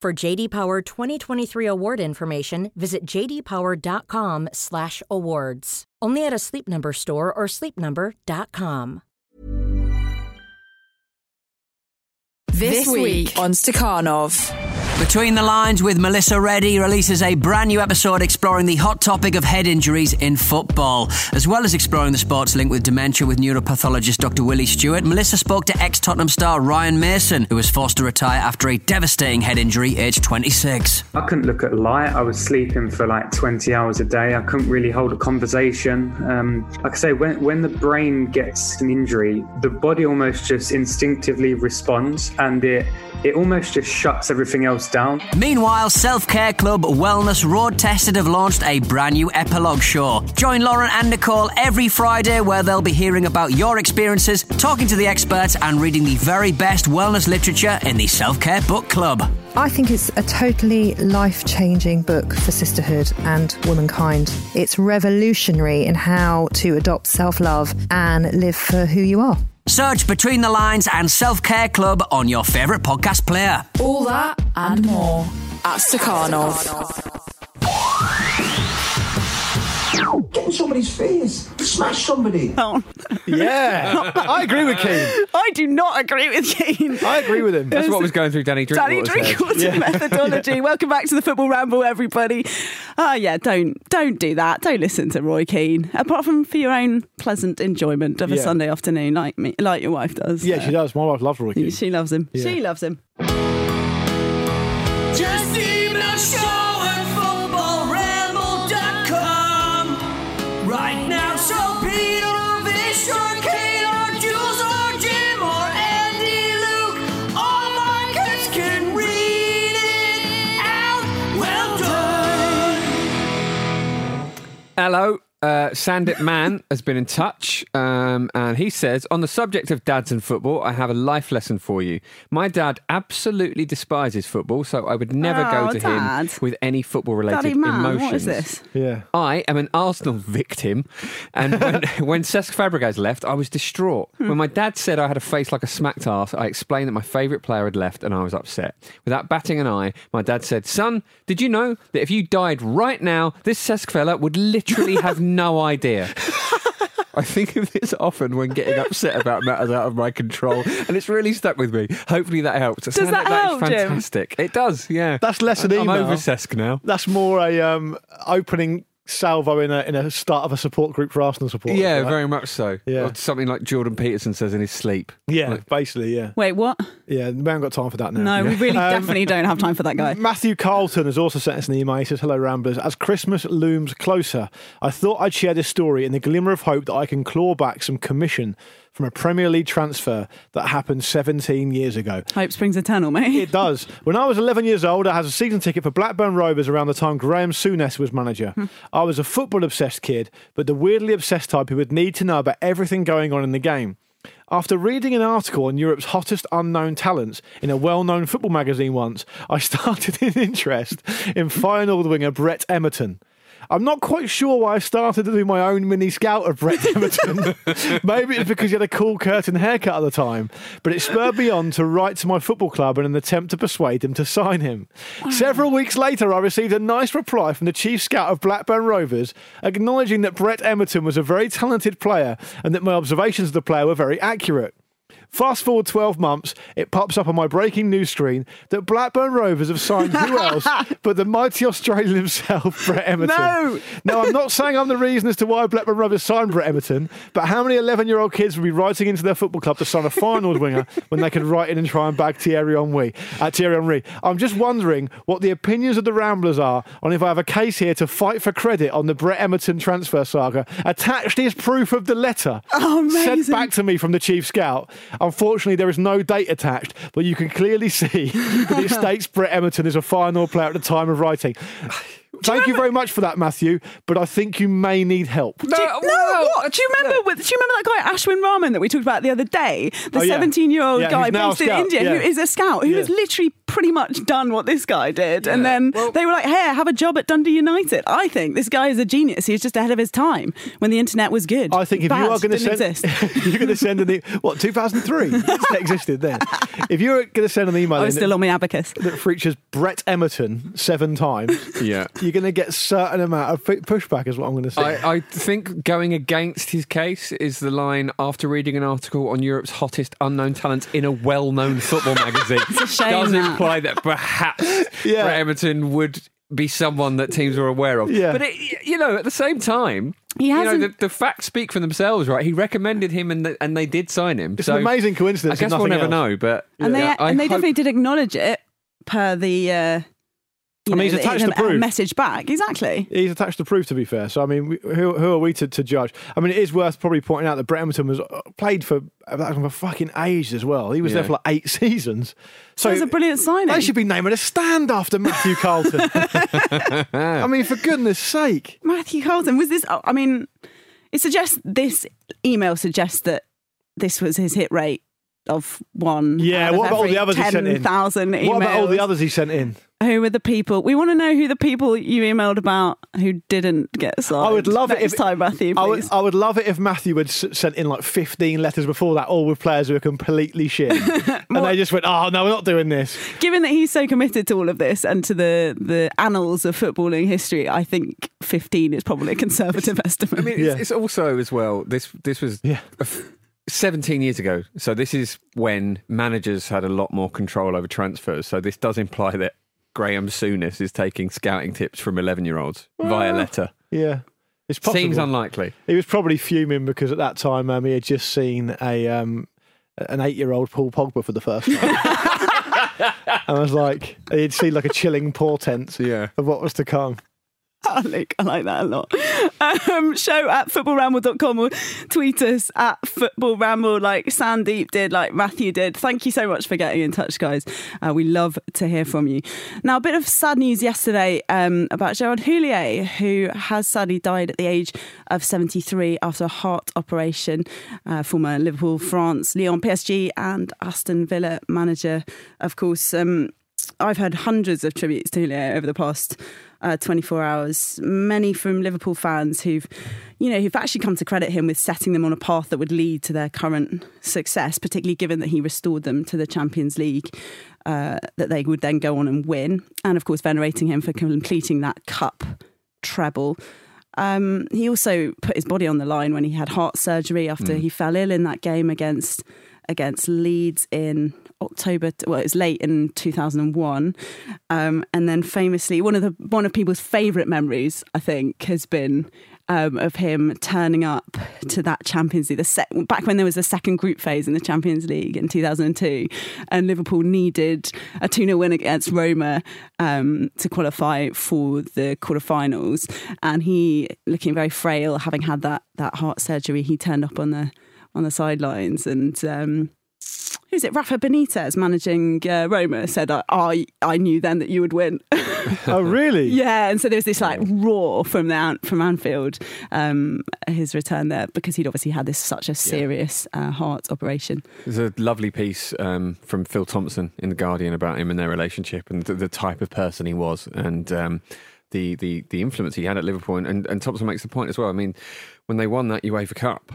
For JD Power 2023 award information, visit jdpower.com/awards. Only at a Sleep Number store or sleepnumber.com. This week on Stakhanov. Between the Lines with Melissa Reddy releases a brand new episode exploring the hot topic of head injuries in football. As well as exploring the sports link with dementia with neuropathologist Dr. Willie Stewart, Melissa spoke to ex Tottenham star Ryan Mason, who was forced to retire after a devastating head injury aged 26. I couldn't look at light. I was sleeping for like 20 hours a day. I couldn't really hold a conversation. Um, like I say, when, when the brain gets an injury, the body almost just instinctively responds and it, it almost just shuts everything else down. Meanwhile, Self Care Club Wellness Road Tested have launched a brand new epilogue show. Join Lauren and Nicole every Friday where they'll be hearing about your experiences, talking to the experts, and reading the very best wellness literature in the Self Care Book Club. I think it's a totally life changing book for sisterhood and womankind. It's revolutionary in how to adopt self love and live for who you are. Search Between the Lines and Self Care Club on your favourite podcast player. All that and more at Stakhanov. Get in somebody's face. Smash somebody. (laughs) Oh, Yeah, I agree with Keane. (laughs) I do not agree with Keane. I agree with him. That's what was going through Danny Danny Drinkwater's head. Drinkwater methodology. Welcome back to the Football Ramble, everybody. Oh yeah, don't don't do that. Don't listen to Roy Keane. Apart from for your own pleasant enjoyment of a Yeah. Sunday afternoon, like me, like your wife does. Yeah, she does. My wife loves Roy Keane. She loves him. Yeah. She loves him. Just email show Hello. Uh, Sandit Man has been in touch, um, and he says, on the subject of dads and football, I have a life lesson for you. My dad absolutely despises football, so I would never Oh, go to Dad. him with any football-related Daddy man, emotions. what is this? Yeah. I am an Arsenal (laughs) victim, and when, (laughs) when Cesc Fabregas left, I was distraught. Hmm. When my dad said I had a face like a smacked arse, I explained that my favourite player had left, and I was upset. Without batting an eye, my dad said, "Son, did you know that if you died right now, this Cesc fella would literally have (laughs) no idea." (laughs) I think of this often when getting upset about matters out of my control, and it's really stuck with me. Hopefully that helps. Does that help, Jim? fantastic. It does, yeah. That's less an I'm email. over Cesc now. That's more a um, opening salvo in a in a start of a support group for Arsenal supporters. Yeah, right? very much so. Yeah. Or something like Jordan Peterson says in his sleep. Yeah, Like- basically, yeah. Wait, what? Yeah, we haven't got time for that now. No, we really (laughs) Um, definitely don't have time for that guy. Matthew Carlton has also sent us an email. He says, Hello, Ramblers. As Christmas looms closer, I thought I'd share this story in the glimmer of hope that I can claw back some commission from a Premier League transfer that happened 17 years ago. Hope springs eternal, mate. It does. When I was 11 years old, I had a season ticket for Blackburn Rovers around the time Graham Souness was manager. Hmm. I was a football obsessed kid, but the weirdly obsessed type who would need to know about everything going on in the game. After reading an article on Europe's hottest unknown talents in a well known football magazine once, I (laughs) started an interest in Feyenoord winger Brett Emerton. I'm not quite sure why I started to do my own mini scout of Brett Emerton. (laughs) Maybe it's because he had a cool curtain haircut at the time, but it spurred me on to write to my football club in an attempt to persuade them to sign him. Several weeks later, I received a nice reply from the chief scout of Blackburn Rovers acknowledging that Brett Emerton was a very talented player and that my observations of the player were very accurate. Fast forward 12 months, it pops up on my breaking news screen that Blackburn Rovers have signed who else (laughs) but the mighty Australian himself, Brett Emerton. No! Now, I'm not saying I'm the reason as to why Blackburn Rovers signed Brett Emerton, but how many 11 year old kids would be writing into their football club to sign a Feyenoord (laughs) winger when they could write in and try and bag Thierry Henry? Uh, Thierry Henry. I'm just wondering what the opinions of the Ramblers are on if I have a case here to fight for credit on the Brett Emerton transfer saga. Attached is proof of the letter. Oh. Sent back to me from the chief scout. Unfortunately, there is no date attached, but you can clearly see that it (laughs) states Brett Emerton is a final player at the time of writing. (sighs) Thank you very much for that, Matthew, but I think you may need help. Do you, no, what? Do you remember? With, do you remember that guy Ashwin Raman that we talked about the other day? The Oh, seventeen-year-old Yeah, guy who's based in India yeah. who is a scout who Yeah. has literally pretty much done what this guy did, and then they were like, "Hey, have a job at Dundee United." I think this guy is a genius. He's just ahead of his time when the internet was good. I think if Bad, you are going to send, (laughs) you're going to send an e- what 2003 that (laughs) existed then. If you're going to send an email I was still on my abacus. that features Brett Emerton seven times, Yeah. you're going to get certain amount of pushback. Is what I'm going to say. I, I think going against his case is the line after reading an article on Europe's hottest unknown talents in a well known football (laughs) magazine. a shame does that. Imply that perhaps (laughs) Yeah. Brett Emerton would be someone that teams are aware of. Yeah. But, it, you know, at the same time, He you know, the, the facts speak for themselves, right? He recommended him and, the, and they did sign him. it's so an amazing coincidence. I guess we'll never else. know, but and they yeah, I and they hope- definitely did acknowledge it per the. Uh, you I mean, know, he's attached the, to proof. message back exactly. He's attached to proof, to be fair. So, I mean, we, who, who are we to, to judge? I mean, it is worth probably pointing out that Brett Emerton was uh, played for, uh, for fucking age as well. He was there for like eight (laughs) seasons. So it's a brilliant signing. They should be naming a stand after Matthew Carlton. (laughs) I mean, for goodness sake. Matthew Carlton was this? I mean, it suggests this email suggests that this was his hit rate of one. Yeah, out of what about all the others he sent in? 10,000 emails. What about all the others he sent in? Who were the people? We want to know who the people you emailed about who didn't get signed. I would love next it if time, Matthew. I would, I would love it if Matthew had s- sent in like 15 letters before that, all with players who are completely shit. (laughs) and they just went, oh, no, we're not doing this. Given that he's so committed to all of this and to the the annals of footballing history, I think 15 is probably a conservative estimate. I mean, it's, it's also as well. This this was a f- 17 years ago, so this is when managers had a lot more control over transfers. So this does imply that Graham Souness is taking scouting tips from 11 year olds via letter. Yeah. It's possible. Seems unlikely. He was probably fuming because at that time um, he had just seen a um, an eight year old Paul Pogba for the first time. (laughs) and I was like, he'd seen like a chilling portent yeah. of what was to come. I (laughs) like, I like that a lot. Um, show at footballramble.com or tweet us at footballramble like Sandeep did, like Matthew did. Thank you so much for getting in touch, guys. Uh, we love to hear from you. Now, a bit of sad news yesterday um, about Gerard Houllier, who has sadly died at the age of 73 after a heart operation. Uh, former Liverpool, France, Lyon, PSG, and Aston Villa manager, of course. Um, I've heard hundreds of tributes to Houllier over the past uh, 24 hours. Many from Liverpool fans who've, you know, who've actually come to credit him with setting them on a path that would lead to their current success, particularly given that he restored them to the Champions League. Uh, that they would then go on and win, and of course, venerating him for completing that cup treble. Um, he also put his body on the line when he had heart surgery after Mm. he fell ill in that game against against Leeds in October. Well, it was late in 2001, um, and then famously, one of the one of people's favourite memories, I think, has been. Um, of him turning up to that Champions League, the sec- back when there was a second group phase in the Champions League in 2002, and Liverpool needed a 2 0 win against Roma um, to qualify for the quarterfinals. And he, looking very frail, having had that, that heart surgery, he turned up on the on the sidelines and um, who's it? Rafa Benitez managing uh, Roma said, I, I I knew then that you would win. (laughs) Oh, really? yeah, and so there was this like roar from the from Anfield, um, his return there because he'd obviously had this such a serious uh, heart operation. There's a lovely piece um, from Phil Thompson in the Guardian about him and their relationship and the, the type of person he was and um, the, the the influence he had at Liverpool. And, and, and Thompson makes the point as well. I mean, when they won that UEFA Cup,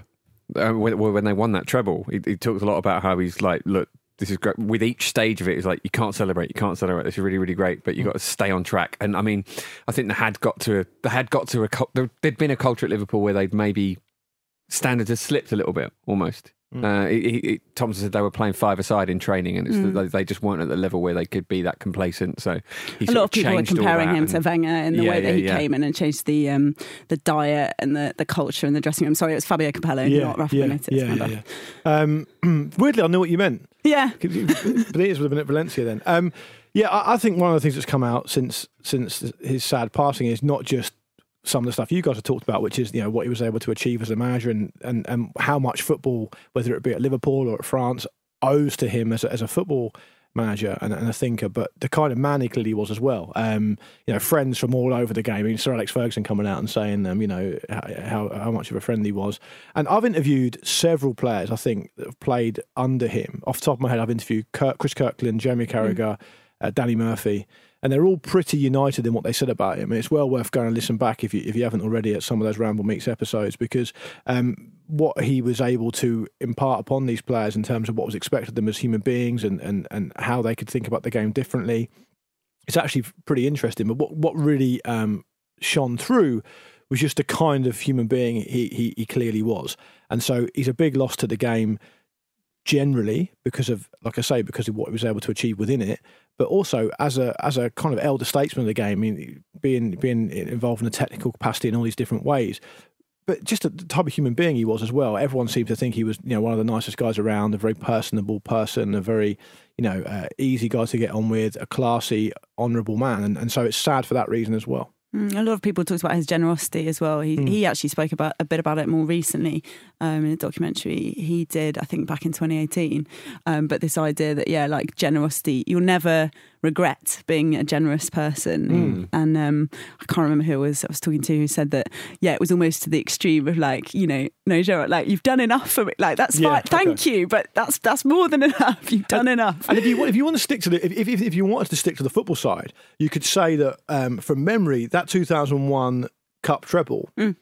uh, when, when they won that treble, he, he talks a lot about how he's like, look. This is great. With each stage of it, it's like you can't celebrate, you can't celebrate. This is really, really great, but you have got to stay on track. And I mean, I think they had got to, they had got to a, there'd been a culture at Liverpool where they'd maybe standards had slipped a little bit, almost. Uh, he, he, he- Thompson said they were playing five aside in training, and it's Mm. they, they just weren't at the level where they could be that complacent. So a lot of people are changed all comparing him to Wenger in the Yeah, way that yeah, he yeah. came in and changed the um, the diet and the, the culture in the dressing room. Sorry, it was Fabio Capello, not Rafa yeah, Benitez. yeah. Um, (clears throat) weirdly, I know what you meant. Yeah. (laughs) Benitez would have been at Valencia then. Um, yeah, I, I think one of the things that's come out since since his sad passing is not just some of the stuff you guys have talked about, which is you know what he was able to achieve as a manager and and, and how much football, whether it be at Liverpool or at France, owes to him as a, as a football manager and, and a thinker, but the kind of man he clearly was as well. Um, you know, friends from all over the game. I mean, Sir Alex Ferguson coming out and saying, um, you know, how how much of a friend he was. And I've interviewed several players. I think that have played under him. Off the top of my head, I've interviewed Kirk, Chris Kirkland, Jeremy Carragher, uh, Danny Murphy. And they're all pretty united in what they said about him. And it's well worth going and listen back if you if you haven't already at some of those Ramble Meets episodes because um, what he was able to impart upon these players in terms of what was expected of them as human beings and, and, and how they could think about the game differently, it's actually pretty interesting. But what what really um, shone through was just the kind of human being he, he he clearly was, and so he's a big loss to the game generally because of like I say because of what he was able to achieve within it but also as a as a kind of elder statesman of the game I mean being being involved in a technical capacity in all these different ways but just the type of human being he was as well everyone seemed to think he was you know one of the nicest guys around a very personable person a very you know uh, easy guy to get on with a classy honourable man and, and so it's sad for that reason as well a lot of people talked about his generosity as well. He Mm. he actually spoke about a bit about it more recently um, in a documentary he did, I think, back in 2018. Um, but this idea that yeah, like generosity, you'll never regret being a generous person. Mm. And um, I can't remember who it was I was talking to who said that yeah, it was almost to the extreme of like you know, no, Gerard, like you've done enough for me. Like that's Yeah, fine, thank okay. you, but that's that's more than enough. (laughs) You've done enough. And if you want, if you want to stick to the, if, if, if you wanted to stick to the football side, you could say that um, from memory, that 2001 Cup treble, Mm.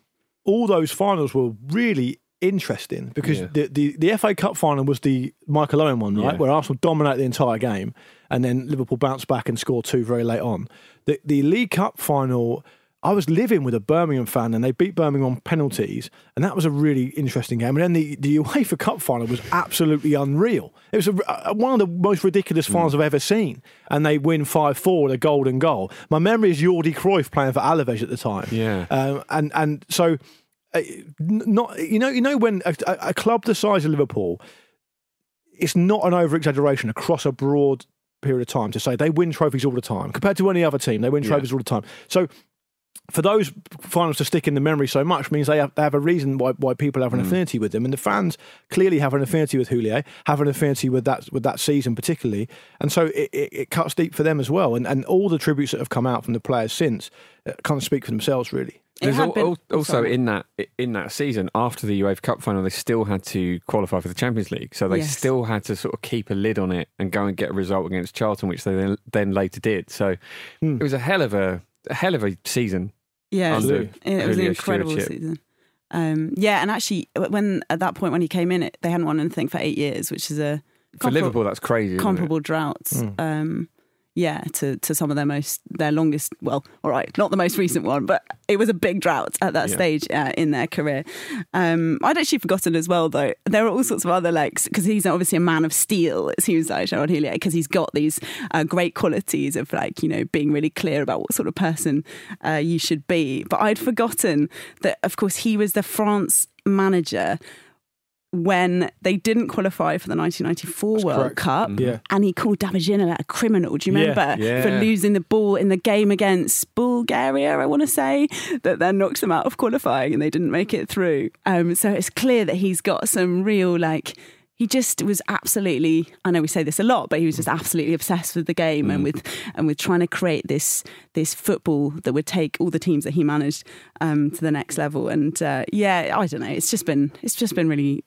all those finals were really interesting because Yeah. the, the, the FA Cup final was the Michael Owen one, right? Yeah. Where Arsenal dominated the entire game and then Liverpool bounced back and scored two very late on. The, the League Cup final, I was living with a Birmingham fan and they beat Birmingham on penalties. And that was a really interesting game. And then the, the (laughs) UEFA Cup final was absolutely unreal. It was a, one of the most ridiculous finals I've ever seen. And they win 5 4 with a golden goal. My memory is Jordi Cruyff playing for Alaves at the time. Yeah. Um, and, and so, not you know, you know when a, a club the size of Liverpool, it's not an over exaggeration across a broad period of time to say they win trophies all the time compared to any other team. They win trophies yeah. all the time. So for those finals to stick in the memory so much means they have, they have a reason why, why people have an mm. affinity with them, and the fans clearly have an affinity with Houllier, have an affinity with that with that season particularly, and so it, it, it, cuts deep for them as well. And and all the tributes that have come out from the players since uh, kind of speak for themselves, really. There's al- also in that in that season after the UEFA Cup final, they still had to qualify for the Champions League, so they yes. still had to sort of keep a lid on it and go and get a result against Charlton, which they then, then later did. So mm. it was a hell of a, a hell of a season yeah, it was, it was an incredible season. Um, yeah, and actually, when at that point when he came in, it, they hadn't won anything for eight years, which is a for Liverpool. That's crazy. Comparable droughts. Mm. Um, yeah, to, to some of their most their longest. Well, all right, not the most recent one, but it was a big drought at that yeah. stage uh, in their career. Um, I'd actually forgotten as well, though. There are all sorts of other like because he's obviously a man of steel. It seems like Gerard Houllier because he's got these uh, great qualities of like you know being really clear about what sort of person uh, you should be. But I'd forgotten that, of course, he was the France manager when they didn't qualify for the 1994 That's World correct. Cup, mm-hmm. yeah. and he called David Ginola a criminal. Do you remember yeah. Yeah. for losing the ball in the game against Bulgaria? I want to say that then knocked them out of qualifying and they didn't make it through. Um, so it's clear that he's got some real like. He just was absolutely. I know we say this a lot, but he was just absolutely obsessed with the game mm. and with and with trying to create this this football that would take all the teams that he managed um, to the next level. And uh, yeah, I don't know. It's just been it's just been really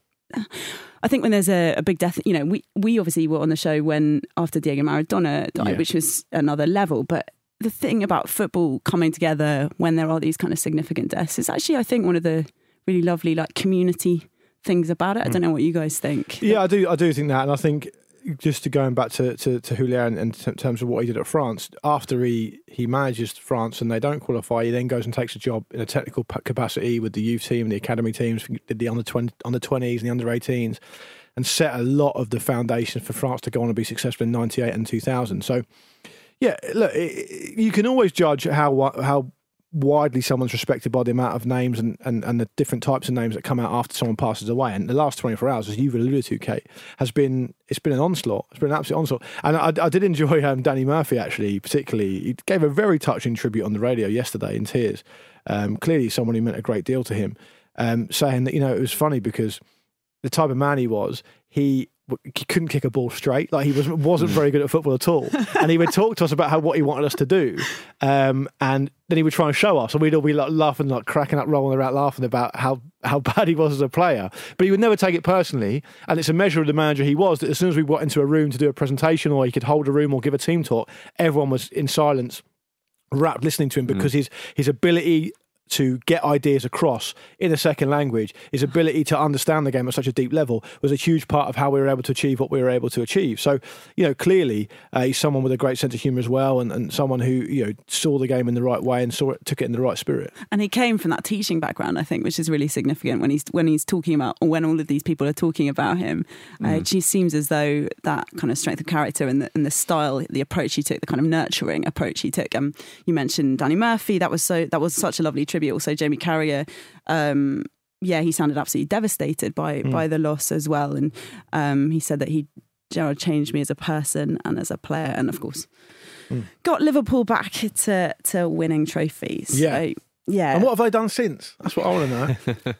I think when there's a, a, big death, you know, we, we obviously were on the show when after Diego Maradona died, yeah. which was another level. But the thing about football coming together when there are these kind of significant deaths is actually, I think, one of the really lovely like community things about it. I hmm. don't know what you guys think. Yeah, I do. I do think that, and I think just to going back to to, to Houllier in terms of what he did at France, after he he manages France and they don't qualify, he then goes and takes a job in a technical capacity with the youth team, and the academy teams, the under twenty under twenties and the under eighteens, and set a lot of the foundation for France to go on and be successful in ninety eight and two thousand. So. Yeah, look, you can always judge how how widely someone's respected by the amount of names and, and, and the different types of names that come out after someone passes away. And the last 24 hours, as you've alluded to, Kate, has been it's been an onslaught. It's been an absolute onslaught. And I, I did enjoy um, Danny Murphy actually, particularly. He gave a very touching tribute on the radio yesterday in tears. Um, clearly, someone who meant a great deal to him, um, saying that you know it was funny because the type of man he was, he he couldn't kick a ball straight. Like he was wasn't very good at football at all. And he would talk to us about how what he wanted us to do, um, and then he would try and show us, and we'd all be like laughing, like cracking up, rolling around, laughing about how how (laughs) bad he was as a player. But he would never take it personally, and it's a measure of the manager he was. That as soon as we got into a room to do a presentation, or he could hold a room or give a team talk, everyone was in silence wrapped listening to him because mm. his his ability to get ideas across in a second language, his ability to understand the game at such a deep level was a huge part of how we were able to achieve what we were able to achieve. So, you know, clearly uh, he's someone with a great sense of humour as well, and, and someone who you know saw the game in the right way and saw it, took it in the right spirit. And he came from that teaching background, I think, which is really significant when he's when he's talking about or when all of these people are talking about him. Uh, mm. Uh, it just seems as though that kind of strength of character and the, and the style, the approach he took, the kind of nurturing approach he took. Um, you mentioned Danny Murphy. That was so that was such a lovely tribute. Also, Jamie Carragher. Um, yeah, he sounded absolutely devastated by mm. by the loss as well, and um, he said that he Gerard changed me as a person and as a player, and of course, mm. got Liverpool back to to winning trophies. Yeah, so, yeah. And what have I done since? That's what I want to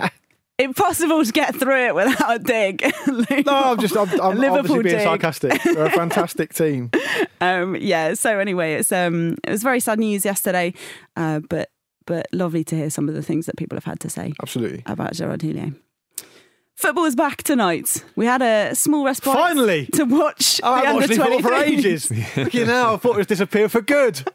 know. (laughs) Impossible to get through it without a dig. (laughs) no, I'm just I'm, I'm (laughs) Liverpool being dig. sarcastic. They're a fantastic team. (laughs) Um, yeah. So anyway, it's um, it was very sad news yesterday, uh, but but lovely to hear some of the things that people have had to say. Absolutely about Gerard Houllier. Football is back tonight. We had a small respite Finally! to watch oh, I the haven't under watched football for ages. (laughs) you know, I thought it was disappeared for good. (laughs)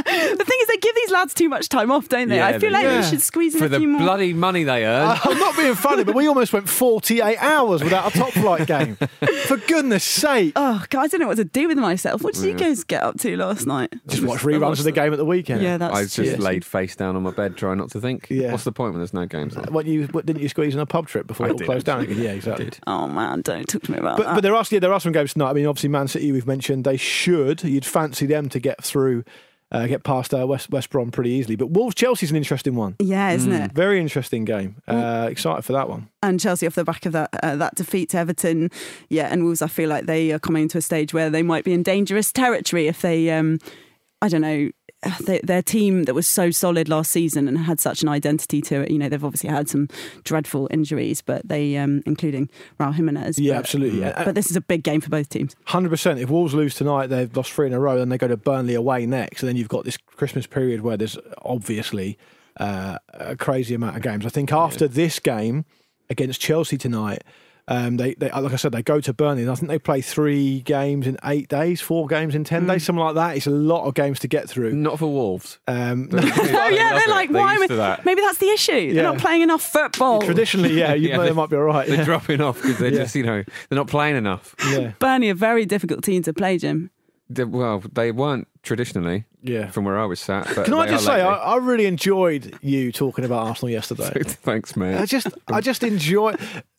The thing is, they give these lads too much time off, don't they? Yeah, I feel they like do. we should squeeze in For a the few more. For the bloody money they earn. (laughs) I'm not being funny, but we almost went 48 hours without a top flight game. For goodness sake. Oh, God, I don't know what to do with myself. What did you guys get up to last night? Just watch reruns of the game at the weekend. Yeah, that's I just yeah. laid face down on my bed, trying not to think. Yeah. What's the point when there's no games on? What you what, didn't you squeeze in a pub trip before I it all did, closed down? again? (laughs) Yeah, exactly. Oh man, don't talk to me about But, that. but there are yeah, there are some games tonight. I mean, obviously Man City we've mentioned they should. You'd fancy them to get through, uh, get past uh, West West Brom pretty easily. But Wolves Chelsea's an interesting one. yeah, isn't it? Very interesting game. Uh, excited for that one. and Chelsea off the back of that uh, that defeat to Everton, yeah, and Wolves. I feel like they are coming to a stage where they might be in dangerous territory if they, um, I don't know. They, their team that was so solid last season and had such an identity to it. You know, they've obviously had some dreadful injuries, but they, um, including Raul Jimenez. Yeah, but, absolutely. Yeah. But this is a big game for both teams. Hundred percent. If Wolves lose tonight, they've lost three in a row. Then they go to Burnley away next, and then you've got this Christmas period where there's obviously uh, a crazy amount of games. I think after this game against Chelsea tonight, um, they, they like I said, they go to Burnley. And I think they play three games in eight days, four games in ten days, something like that. It's a lot of games to get through. Not for Wolves. Um, (laughs) Oh (laughs) yeah, they're like, why? used we- to that. Maybe that's the issue. Yeah. They're not playing enough football. traditionally, yeah, you Yeah, they they- might be all right. They're Yeah. dropping off because they're Yeah. just, you know, they're not playing enough. yeah. Burnley, a very difficult team to play, Jim. Well, they weren't traditionally Yeah. from where I was sat. But Can I just say, I. I really enjoyed you talking about Arsenal yesterday. (laughs) Thanks, mate. I just, I just enjoy.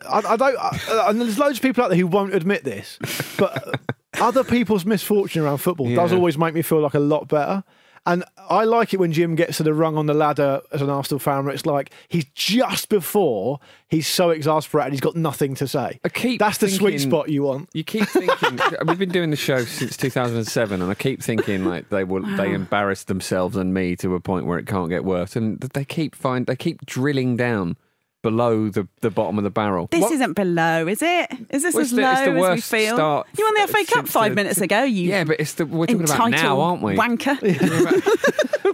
I, I don't. I, and there's loads of people out there who won't admit this, but (laughs) other people's misfortune around football does always make me feel like a lot better. And I like it when Jim gets to the rung on the ladder as an Arsenal fan, where it's like he's just before he's so exasperated he's got nothing to say. I keep That's the sweet spot you want. You keep thinking (laughs) we've been doing the show since 2007, and I keep thinking like they will they embarrass themselves and me to a point where it can't get worse, and they keep find they keep drilling down below the, the bottom of the barrel. This isn't below, is it? Is this Well, as it's the- low it's the as we worst feel? start you won the FA Cup since five the- minutes ago. You Yeah, but it's the we're talking about entitled now, aren't we? Wanker.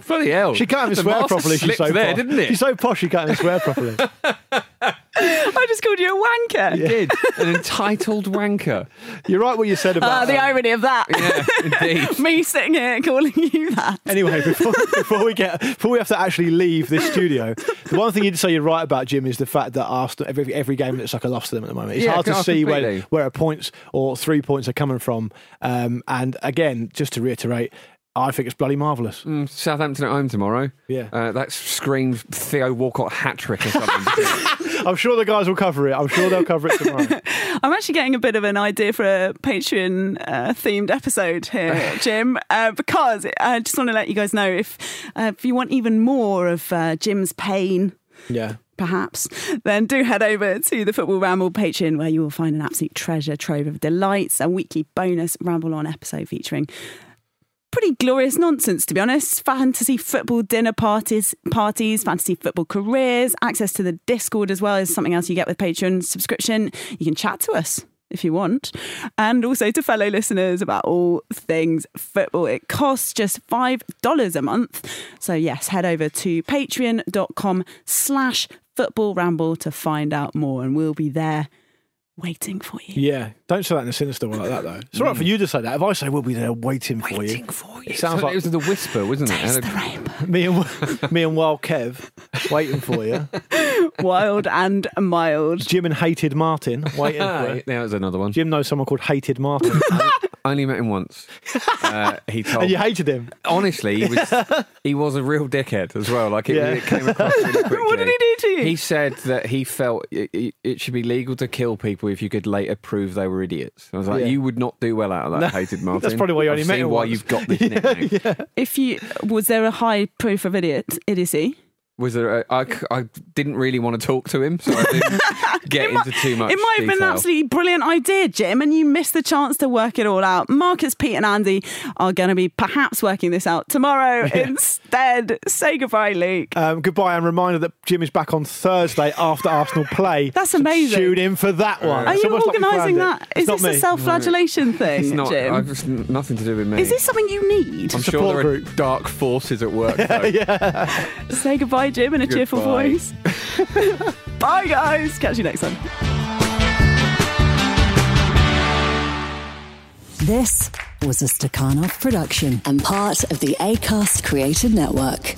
(laughs) Bloody hell! She can't even The swear master properly. She's slipped so there, posh. didn't it? She's so posh she can't even swear properly. (laughs) I just called you a wanker. You did an entitled wanker. You're right what you said about Ah, the um, irony of that. Yeah, indeed. (laughs) Me sitting here calling you that. Anyway, before, before we get before we have to actually leave this studio, the one thing you'd say you're right about, Jim, is the fact that Arsenal every every game looks like a loss to them at the moment. It's Yeah, hard to oh, see where completely. where a points or three points are coming from. Um, and again, just to reiterate, I think it's bloody marvellous. Mm, Southampton at home tomorrow. Yeah. uh, that screams Theo Walcott hat trick or something. (laughs) I'm sure the guys will cover it. I'm sure they'll cover it tomorrow. (laughs) I'm actually getting a bit of an idea for a Patreon uh, themed episode here, (laughs) Jim, uh, because I just want to let you guys know if uh, if you want even more of uh, Jim's pain. yeah. Perhaps, then do head over to the Football Ramble Patreon where you will find an absolute treasure trove of delights, a weekly bonus Ramble On episode featuring pretty glorious nonsense, to be honest. Fantasy football dinner parties, parties, fantasy football careers, access to the Discord as well is something else you get with Patreon subscription. You can chat to us if you want, and also to fellow listeners about all things football. It costs just five dollars a month. So yes, head over to patreon.com slash football ramble to find out more, and we'll be there waiting for you. Yeah, don't say that in a sinister way like that, though. It's all right for mm. you to say that. If I say we'll be there waiting for you, Waiting for you. it sounds So like it was the whisper, wasn't it? Taste the rainbow. (laughs) me and (laughs) me and Wild Kev waiting for you. (laughs) Wild and mild. Jim and Hated Martin waiting for you. There was another one. Jim knows someone called Hated Martin, I only met him once. (laughs) Uh, he told and you hated him. honestly, he was he was a real dickhead as well. Like it, Yeah. it came across really (laughs) quickly. What did he do to you? He said that he felt it, it, it should be legal to kill people if you could later prove they were idiots. I was like, Yeah. you would not do well out of that, (laughs) hated Martin. That's probably why you only I've met seen him why once. you've got this nickname. if you was there a high proof of idiot idiocy? Was there? A, I, c- I didn't really want to talk to him, so I didn't (laughs) get into too much. It might have been an absolutely brilliant idea, Jim, and you missed the chance to work it all out. Marcus, Pete, and Andy are going to be perhaps working this out tomorrow (laughs) instead. Say goodbye, Luke. Um, goodbye, and reminder that Jim is back on Thursday after Arsenal play. (laughs) That's So amazing. Tune in for that one. Are It's you almost like organising planned that? it. Is this not a self-flagellation thing, It's not. Jim? I've just nothing to do with me. Is this something you need? I'm sure support there are dark forces at work. though. Say goodbye, Jim, in a cheerful voice. (laughs) Bye, guys. Catch you next time. This was a Stakhanov production and part of the ACAST Creative Network.